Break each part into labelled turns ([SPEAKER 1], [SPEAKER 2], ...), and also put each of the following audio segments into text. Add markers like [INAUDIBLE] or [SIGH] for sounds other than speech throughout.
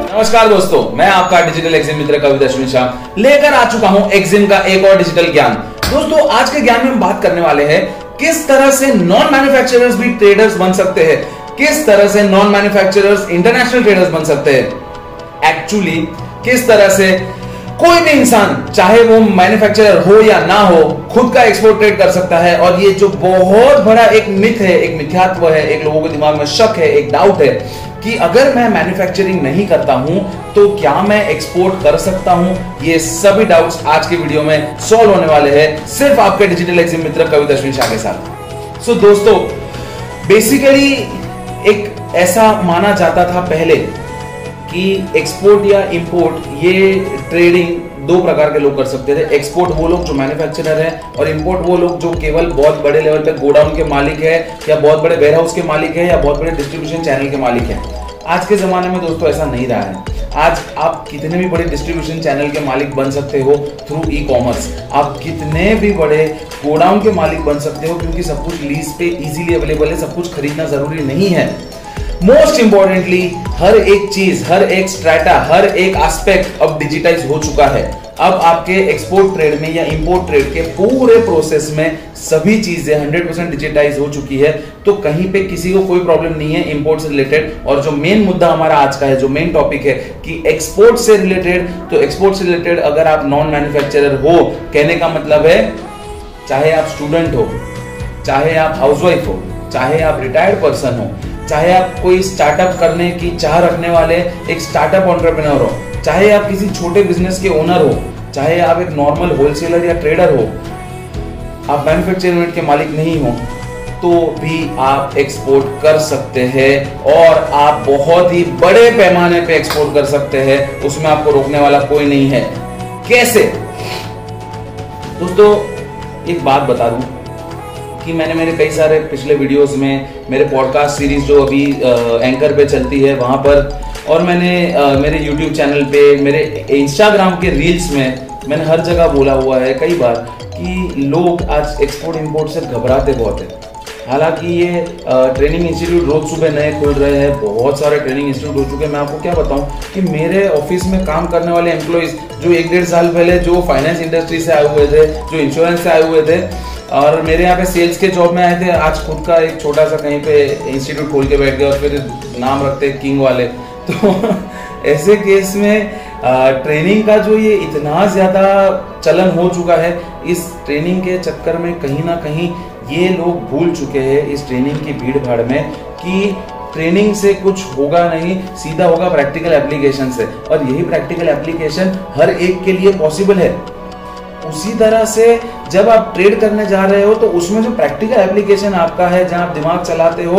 [SPEAKER 1] नमस्कार दोस्तों, मैं आपका डिजिटल एग्जिम मित्र कविता शाह लेकर आ चुका हूँ एग्जिम का एक और डिजिटल ज्ञान। दोस्तों, आज के ज्ञान में हम बात करने वाले हैं, किस तरह से नॉन मैन्युफैक्चरर्स भी ट्रेडर्स बन सकते हैं? किस तरह से नॉन मैन्युफैक्चरर्स इंटरनेशनल ट्रेडर्स बन सकते हैं? एक्चुअली किस तरह से कोई भी इंसान, चाहे वो मैन्युफैक्चरर हो या ना हो, खुद का एक्सपोर्ट ट्रेड कर सकता है। और ये जो बहुत बड़ा एक मिथ है, एक मिथ्यात्व है, एक लोगों के दिमाग में शक है, एक डाउट है कि अगर मैं मैन्युफैक्चरिंग नहीं करता हूँ तो क्या मैं एक्सपोर्ट कर सकता हूँ? ये सभी डाउट्स आज के वीडियो में सॉल्व होने वाले हैं। सिर्फ़ आपके डिजिटल एग्जिम मित्र कवि कविता शाह के साथ। सो दोस्तों बेसिकली एक ऐसा माना जाता था पहले कि एक्सपोर्ट या इंपोर्ट ये ट्रेडिंग दो प्रकार के लोग कर सकते थे। एक्सपोर्ट वो लोग जो मैन्युफैक्चरर हैं और इंपोर्ट वो लोग जो केवल बहुत बड़े लेवल पे गोडाउन के मालिक है या बहुत बड़े वेयर हाउस के मालिक है या बहुत बड़े डिस्ट्रीब्यूशन चैनल के मालिक हैं। आज के जमाने में दोस्तों ऐसा नहीं रहा है। आज आप कितने भी बड़े डिस्ट्रीब्यूशन चैनल के मालिक बन सकते हो थ्रू ई कॉमर्स आप कितने भी बड़े गोडाउन के मालिक बन सकते हो क्योंकि सब कुछ लीज पे इजीली अवेलेबल है, सब कुछ खरीदना ज़रूरी नहीं है। मोस्ट इंपॉर्टेंटली हर एक चीज़, हर एक स्ट्रेटा हर एक एस्पेक्ट अब डिजिटाइज हो चुका है। अब आपके एक्सपोर्ट ट्रेड में या इंपोर्ट ट्रेड के पूरे प्रोसेस में सभी चीज़ें 100 परसेंट डिजिटाइज हो चुकी है। तो कहीं पे किसी को कोई प्रॉब्लम नहीं है इंपोर्ट से रिलेटेड और जो मेन मुद्दा हमारा आज का है, जो मेन टॉपिक है कि एक्सपोर्ट से रिलेटेड तो एक्सपोर्ट से रिलेटेड अगर आप नॉन मैन्युफैक्चरर हो, कहने का मतलब है चाहे आप स्टूडेंट हो, चाहे आप हाउसवाइफ हो, चाहे आप रिटायर्ड पर्सन हो चाहे आप कोई स्टार्टअप करने की चाह रखने वाले एक स्टार्टअप ऑन्टरप्रेनर हो, चाहे आप किसी छोटे बिज़नेस के ओनर हो, चाहे आप एक नॉर्मल होलसेलर या ट्रेडर हो, आप मैन्युफैक्चरिंग यूनिट के मालिक नहीं हो तो भी आप एक्सपोर्ट कर सकते हैं और आप बहुत ही बड़े पैमाने पे एक्सपोर्ट कर सकते हैं, उसमें आपको रोकने वाला कोई नहीं है। कैसे? दोस्तों एक बात बता दूँ कि मैंने मेरे कई सारे पिछले वीडियोस में, मेरे पॉडकास्ट सीरीज़ जो अभी एंकर पे चलती है, वहाँ पर, और मैंने मेरे यूट्यूब चैनल पे, मेरे इंस्टाग्राम के रील्स में, मैंने हर जगह बोला हुआ है कई बार कि लोग आज एक्सपोर्ट इम्पोर्ट से घबराते बहुत है। हालाँकि ये ट्रेनिंग इंस्टीट्यूट रोज सुबह नए खोल रहे हैं, बहुत सारे ट्रेनिंग इंस्टीट्यूट हो चुके हैं। मैं आपको क्या बताऊँ कि मेरे ऑफ़िस में काम करने वाले एम्प्लॉयज़ जो एक डेढ़ साल पहले जो फाइनेंस इंडस्ट्री से आए हुए थे, जो इंश्योरेंस से आए हुए थे, और मेरे यहाँ पे सेल्स के जॉब में आए थे, आज खुद का एक छोटा सा कहीं पे इंस्टीट्यूट खोल के बैठ गए और फिर नाम रखते किंग वाले। [LAUGHS] तो ऐसे केस में ट्रेनिंग का जो ये इतना ज़्यादा चलन हो चुका है, इस ट्रेनिंग के चक्कर में कहीं ना कहीं ये लोग भूल चुके हैं इस ट्रेनिंग की भीड़ भाड़ में कि ट्रेनिंग से कुछ होगा नहीं, सीधा होगा प्रैक्टिकल एप्लीकेशन से। और यही प्रैक्टिकल एप्लीकेशन हर एक के लिए पॉसिबल है। उसी तरह से जब आप ट्रेड करने जा रहे हो तो उसमें जो प्रैक्टिकल एप्लीकेशन आपका है, जहाँ आप दिमाग चलाते हो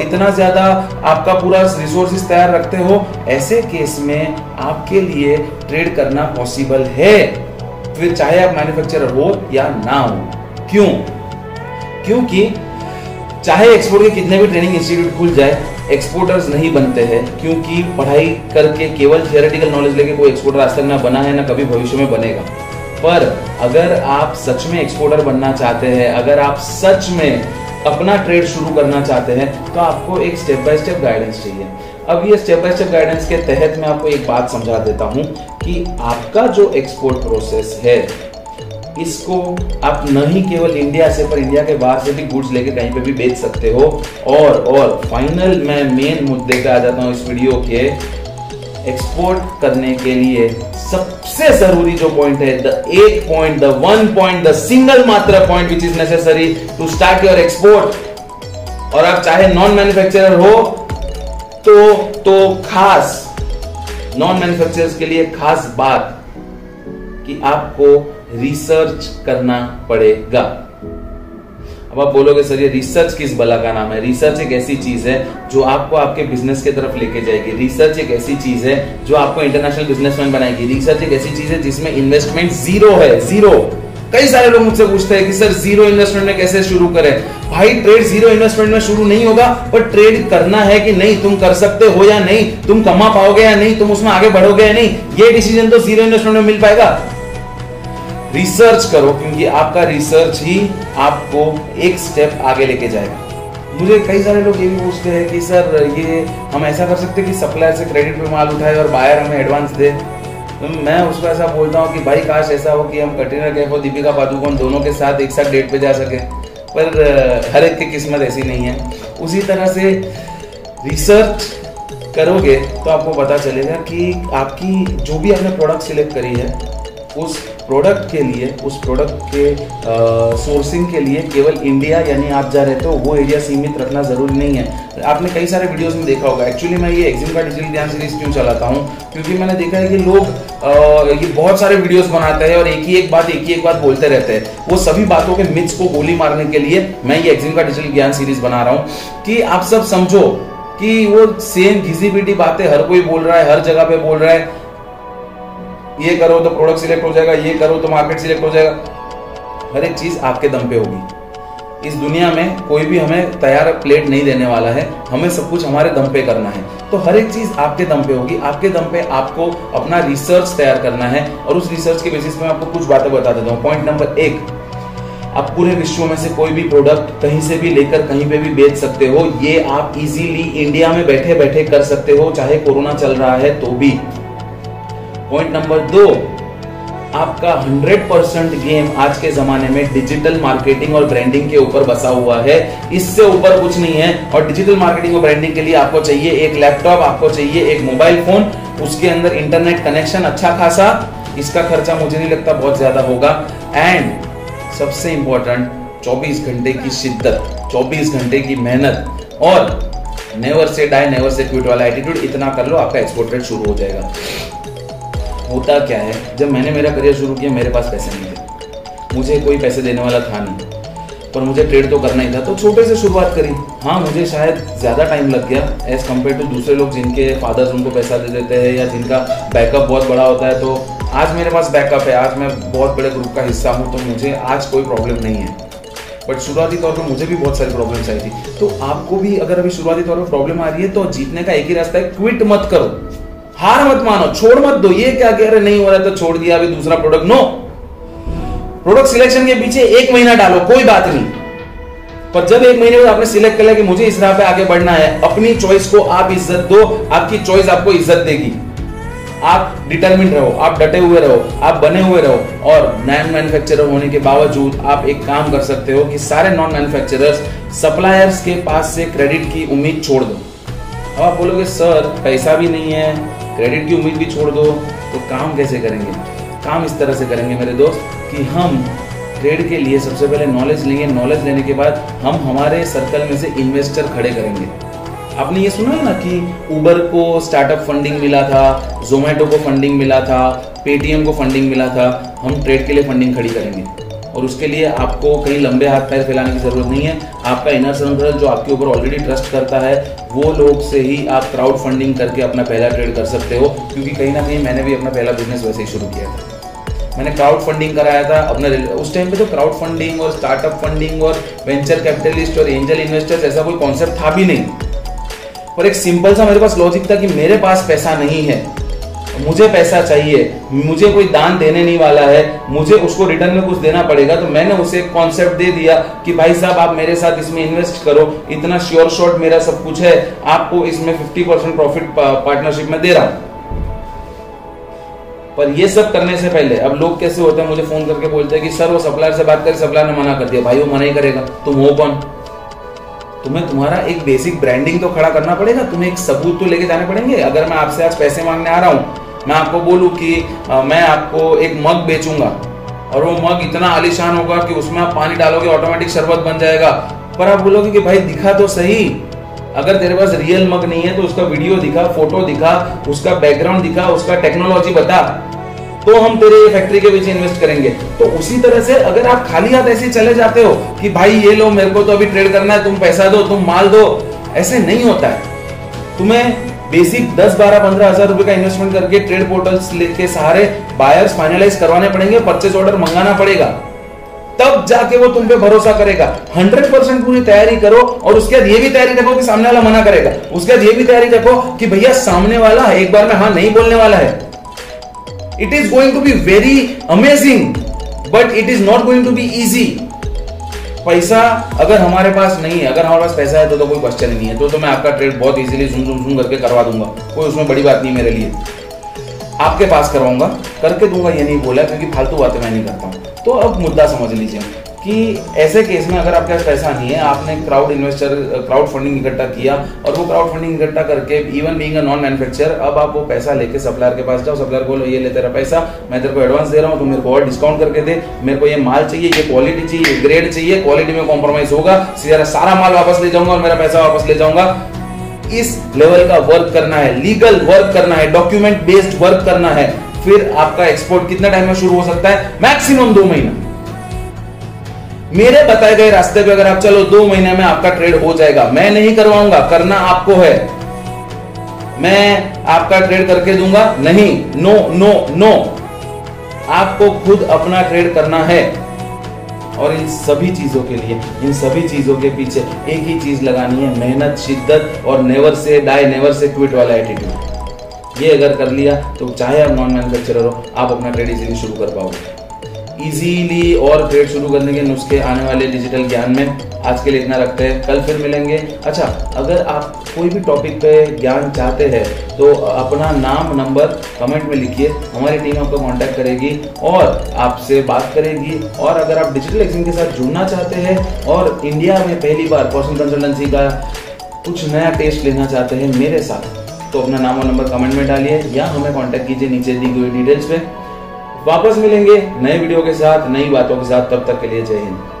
[SPEAKER 1] इतना ज़्यादा आपका पूरा रिसोर्सेज तैयार रखते हो, ऐसे केस में आपके लिए ट्रेड करना पॉसिबल है। फिर चाहे आप मैन्युफैक्चरर हो या ना हो। क्यों? क्योंकि चाहे एक्सपोर्ट के कितने भी ट्रेनिंग इंस्टीट्यूट खुल जाए एक्सपोर्टर्स नहीं बनते हैं, क्योंकि पढ़ाई करके केवल थियोरेटिकल नॉलेज लेके कोई एक्सपोर्टर आज तक ना बना है, ना कभी भविष्य में बनेगा। पर अगर आप सच में एक्सपोर्टर बनना चाहते हैं, अगर आप सच में अपना ट्रेड शुरू करना चाहते हैं तो आपको एक स्टेप बाय स्टेप गाइडेंस चाहिए। अब ये स्टेप बाय स्टेप गाइडेंस के तहत मैं आपको एक बात समझा देता हूँ कि आपका जो एक्सपोर्ट प्रोसेस है इसको आप नहीं केवल इंडिया से, पर इंडिया के बाहर से भी गुड्स लेके कहीं पे भी बेच सकते हो। और और फाइनल मैं मेन मुद्दे पे आ जाता हूँ इस वीडियो के एक्सपोर्ट करने के लिए। सबसे ज़रूरी जो पॉइंट है द एक point the one point the single मात्र point which is necessary to start your export और आप चाहे नॉन मैन्युफैक्चरर हो तो तो खास नॉन मैन्युफैक्चरर्स के लिए खास बात कि आपको रिसर्च करना पड़ेगा। अब आप बोलोगे, सर, ये रिसर्च किस बला का नाम है? रिसर्च एक ऐसी चीज़ है जो आपको आपके बिज़नेस की तरफ़ लेके जाएगी। रिसर्च एक ऐसी चीज़ है जो आपको इंटरनेशनल बिजनेसमैन बनाएगी। रिसर्च एक ऐसी चीज़ है जिसमें इन्वेस्टमेंट ज़ीरो है। ज़ीरो कई सारे लोग मुझसे पूछते हैं कि, सर ज़ीरो इन्वेस्टमेंट में कैसे शुरू करें? भाई ट्रेड ज़ीरो इन्वेस्टमेंट में शुरू नहीं होगा, पर ट्रेड करना है कि नहीं, तुम कर सकते हो या नहीं? तुम कमा पाओगे या नहीं? तुम उसमें आगे बढ़ोगे या नहीं? ये डिसीज़न तो ज़ीरो इन्वेस्टमेंट में मिल पाएगा। रिसर्च करो, क्योंकि आपका रिसर्च ही आपको एक स्टेप आगे लेके जाएगा। मुझे कई सारे लोग ये भी पूछते हैं कि, सर, ये हम ऐसा कर सकते हैं कि सप्लायर से क्रेडिट पे माल उठाए और बायर हमें एडवांस दे? तो मैं उसको ऐसा बोलता हूँ कि, भाई, काश ऐसा हो कि हम कटरीना कैफ और दीपिका पादुकोण दोनों के साथ एक साथ डेट पे जा सके। पर हर एक की किस्मत ऐसी नहीं है। उसी तरह से रिसर्च करोगे तो आपको पता चलेगा कि आपकी जो भी आपने प्रोडक्ट सिलेक्ट करी है, उस प्रोडक्ट के लिए उस प्रोडक्ट के सोर्सिंग के लिए केवल इंडिया यानी आप जा रहे हो वो एरिया सीमित रखना ज़रूरी नहीं है। आपने कई सारे वीडियोस में देखा होगा। एक्चुअली मैं ये एग्जिम का डिजिटल ज्ञान सीरीज़ क्यों चलाता हूँ? क्योंकि मैंने देखा है कि लोग आ, ये बहुत सारे वीडियोस बनाते हैं और एक ही एक बात एक ही एक बात बोलते रहते हैं। वो सभी बातों के मिथ्स को गोली मारने के लिए मैं ये एग्जिम का डिजिटल ज्ञान सीरीज़ बना रहा हूँ कि आप सब समझो कि वो सेम घिसी बातें हर कोई बोल रहा है हर जगह पे बोल रहा है। ये करो तो प्रोडक्ट सिलेक्ट हो जाएगा, ये करो तो मार्केट सिलेक्ट हो जाएगा। हर एक चीज़ आपके दम पे होगी। इस दुनिया में कोई भी हमें तैयार प्लेट नहीं देने वाला है, हमें सब कुछ हमारे दम पे करना है। तो हर एक चीज़ आपके दम पे होगी, आपके दम पे आपको अपना रिसर्च तैयार करना है और उस रिसर्च के बेसिस पे मैं आपको कुछ बातें बता देता हूँ। पॉइंट नंबर एक, आप पूरे विश्व में से कोई भी प्रोडक्ट कहीं से भी लेकर कहीं पे भी बेच सकते हो। ये आप इजीली इंडिया में बैठे बैठे कर सकते हो, चाहे कोरोना चल रहा है तो भी। पॉइंट नंबर दो आपका 100 परसेंट गेम आज के जमाने में डिजिटल मार्केटिंग और ब्रांडिंग के ऊपर बसा हुआ है। इससे ऊपर कुछ नहीं है और डिजिटल मार्केटिंग और ब्रांडिंग के लिए आपको चाहिए एक लैपटॉप आपको चाहिए एक मोबाइल फ़ोन उसके अंदर इंटरनेट कनेक्शन अच्छा खासा। इसका खर्चा मुझे नहीं लगता बहुत ज़्यादा होगा। एंड सबसे इंपॉर्टेंट 24 घंटे की शिद्दत 24 घंटे की मेहनत और never say die never say quit वाला एटीट्यूड इतना कर लो, आपका एक्सपोर्ट रेट शुरू हो जाएगा। होता क्या है? जब मैंने मेरा करियर शुरू किया, मेरे पास पैसे नहीं थे। मुझे कोई पैसे देने वाला था नहीं। पर मुझे ट्रेड तो करना ही था। तो छोटे से शुरुआत करी। हाँ मुझे शायद ज़्यादा टाइम लग गया एज़ कंपेयर टू दूसरे लोग जिनके फादर्स उनको पैसा दे देते हैं या जिनका बैकअप बहुत बड़ा होता है। तो आज मेरे पास बैकअप है। आज मैं बहुत बड़े ग्रुप का हिस्सा हूँ। तो मुझे आज कोई प्रॉब्लम नहीं है। बट शुरुआती तौर पर मुझे भी बहुत सारी प्रॉब्लम्स आई थी। तो आपको भी अगर अभी शुरुआती तौर पर प्रॉब्लम आ रही है तो जीतने का एक ही रास्ता है। क्विट मत करो। हार मत मानो छोड़ मत दो। ये क्या कह रहे, नहीं हो रहा तो छोड़ दिया, अभी दूसरा प्रोडक्ट नो प्रोडक्ट सिलेक्शन के पीछे एक महीना डालो, कोई बात नहीं। पर जब एक महीने आपने सिलेक्ट कर लिया कि मुझे इस राह पे आगे बढ़ना है, अपनी चॉइस को आप इज़्ज़त दो, आपकी चॉइस आपको इज़्ज़त देगी। आप डिटर्मिन रहो, आप डटे हुए रहो, आप बने हुए रहो और नॉन मैन्युफैक्चरर होने के बावजूद आप एक काम कर सकते हो कि सारे नॉन मैन्युफैक्चरर्स सप्लायर्स के पास से क्रेडिट की उम्मीद छोड़ दो। अब आप बोलोगे, सर, पैसा भी नहीं है क्रेडिट की उम्मीद भी छोड़ दो तो काम कैसे करेंगे? काम इस तरह से करेंगे मेरे दोस्त कि हम ट्रेड के लिए सबसे पहले नॉलेज लेंगे। नॉलेज लेने के बाद हम हमारे सर्कल में से इन्वेस्टर खड़े करेंगे। आपने ये सुना है ना कि उबर को स्टार्टअप फंडिंग मिला था जोमेटो को फंडिंग मिला था पेटीएम को फंडिंग मिला था, हम ट्रेड के लिए फंडिंग खड़ी करेंगे। और उसके लिए आपको कहीं लंबे हाथ पैर फैलाने की ज़रूरत नहीं है। आपका इनर सर्कल जो आपके ऊपर ऑलरेडी ट्रस्ट करता है, वो लोग से ही आप क्राउड फंडिंग करके अपना पहला ट्रेड कर सकते हो, क्योंकि कहीं ना कहीं मैंने भी अपना पहला बिज़नेस वैसे ही शुरू किया था। मैंने क्राउड फंडिंग कराया था, अपने उस टाइम पे तो क्राउड फंडिंग और स्टार्टअप फंडिंग और वेंचर कैपिटलिस्ट और एंजल इन्वेस्टर्स ऐसा कोई कॉन्सेप्ट था भी नहीं। पर एक सिंपल सा मेरे पास लॉजिक था कि मेरे पास पैसा नहीं है मुझे पैसा चाहिए, मुझे कोई दान देने नहीं वाला है, मुझे उसको रिटर्न में कुछ देना पड़ेगा तो मैंने उसे एक कॉन्सेप्ट दे दिया कि भाई साहब, आप मेरे साथ इसमें इन्वेस्ट करो, इतना श्योर शॉर्ट मेरा सब कुछ है, आपको इसमें 50 परसेंट प्रॉफिट पार्टनरशिप में दे रहा हूँ। पर ये सब करने से पहले, अब लोग कैसे होते हैं, मुझे फ़ोन करके बोलते हैं कि, सर, वो सप्लायर से बात कर सप्लायर ने मना कर दिया। भाई, वो मना ही करेगा। तुम हो कौन? तुम्हें तुम्हारा एक बेसिक ब्रांडिंग तो खड़ा करना पड़ेगा, तुम्हें एक सबूत तो लेके जाने पड़ेंगे। अगर मैं आपसे आज पैसे मांगने आ रहा हूँ मैं आपको बोलूँ कि मैं आपको एक मग बेचूँगा। और वो मग इतना आलिशान होगा कि उसमें आप पानी डालोगे ऑटोमेटिक शरबत बन जाएगा। पर आप बोलोगे कि भाई, दिखा तो सही। अगर तेरे पास रियल मग नहीं है तो उसका वीडियो दिखा फ़ोटो दिखा, उसका बैकग्राउंड दिखा, उसका टेक्नोलॉजी बता। तो हम तेरे फैक्ट्री के पीछे इन्वेस्ट करेंगे। तो उसी तरह से अगर आप खाली हाथ ऐसे चले जाते हो कि भाई, ये लो, मेरे को तो अभी ट्रेड करना है, तुम पैसा दो, तुम माल दो, ऐसे नहीं होता है। तुम्हें बेसिक 10 12 पंद्रह हज़ार रुपए का इन्वेस्टमेंट करके ट्रेड पोर्टल्स के सहारे बायर्स फाइनलाइज करवाने पड़ेंगे परचेज ऑर्डर मंगाना पड़ेगा। तब जाके वो तुम पे भरोसा करेगा। 100 परसेंट पूरी तैयारी करो और उसके बाद ये भी तैयारी रखो कि सामने वाला मना करेगा। उसके बाद ये भी तैयारी रखो कि भैया सामने वाला एक बार में हाँ नहीं बोलने वाला है। It is going to be very amazing but it is not going to be easy पैसा अगर हमारे पास नहीं है, अगर हमारे पास पैसा है तो तो कोई क्वेश्चन नहीं है। तो तो मैं आपका ट्रेड बहुत इजीली सुन सुन सुन करके करवा दूँगा। कोई उसमें बड़ी बात नहीं मेरे लिए। आपके पास करवाऊँगा। करके दूँगा, ये नहीं बोला, क्योंकि फालतू बातें मैं नहीं करता हूँ। तो अब मुद्दा समझ लीजिए। कि ऐसे केस में अगर आपके पास पैसा नहीं है, आपने क्राउड इन्वेस्टर क्राउड फंडिंग इकट्ठा किया और वो क्राउड फंडिंग इकट्ठा करके even being a non manufacturer अब आप वो पैसा लेके सप्लायर के पास जाओ सप्लायर बोलो, ये ले, तेरा पैसा, मैं तेरे को एडवांस दे रहा हूँ तो मेरे को और डिस्काउंट करके दे, मेरे को ये माल चाहिए, ये क्वालिटी चाहिए ग्रेड चाहिए क्वालिटी में कॉम्प्रोमाइज होगा, सीधा सारा माल वापस ले जाऊँगा और मेरा पैसा वापस ले जाऊँगा। इस लेवल का वर्क करना है लीगल वर्क करना है डॉक्यूमेंट बेस्ड वर्क करना है, फिर आपका एक्सपोर्ट कितना टाइम में शुरू हो सकता है? मैक्सिमम दो महीना। मेरे बताए गए रास्ते पे अगर आप चलो, दो महीने में आपका ट्रेड हो जाएगा। मैं नहीं करवाऊँगा, करना आपको है। मैं आपका ट्रेड करके दूँगा। नहीं नो नो नो आपको खुद अपना ट्रेड करना है। और इन सभी चीज़ों के लिए, इन सभी चीज़ों के पीछे एक ही चीज़ लगानी है, मेहनत, शिद्दत और never say die never say quit वाला एटीट्यूड ये अगर कर लिया तो चाहे आप नॉन मैन्युफैक्चरर हो, आप अपना ट्रेड इजीली शुरू कर पाओगे। इजीली और ट्रेड शुरू करने के नुस्खे आने वाले डिजिटल ज्ञान में आज के लिए इतना रखते हैं। कल फिर मिलेंगे। अच्छा अगर आप कोई भी टॉपिक पे ज्ञान चाहते हैं तो अपना नाम नंबर कमेंट में लिखिए। हमारी टीम आपको कांटेक्ट करेगी और आपसे बात करेगी। और अगर आप डिजिटल एक्सिंग के साथ जुड़ना चाहते हैं और इंडिया में पहली बार पर्सनल कंसल्टेंसी का कुछ नया टेस्ट लेना चाहते हैं मेरे साथ तो अपना नाम और नंबर कमेंट में डालिए या हमें कांटेक्ट कीजिए नीचे दी गई डिटेल्स पे वापस मिलेंगे नए वीडियो के साथ, नई बातों के साथ। तब तक के लिए जय हिंद।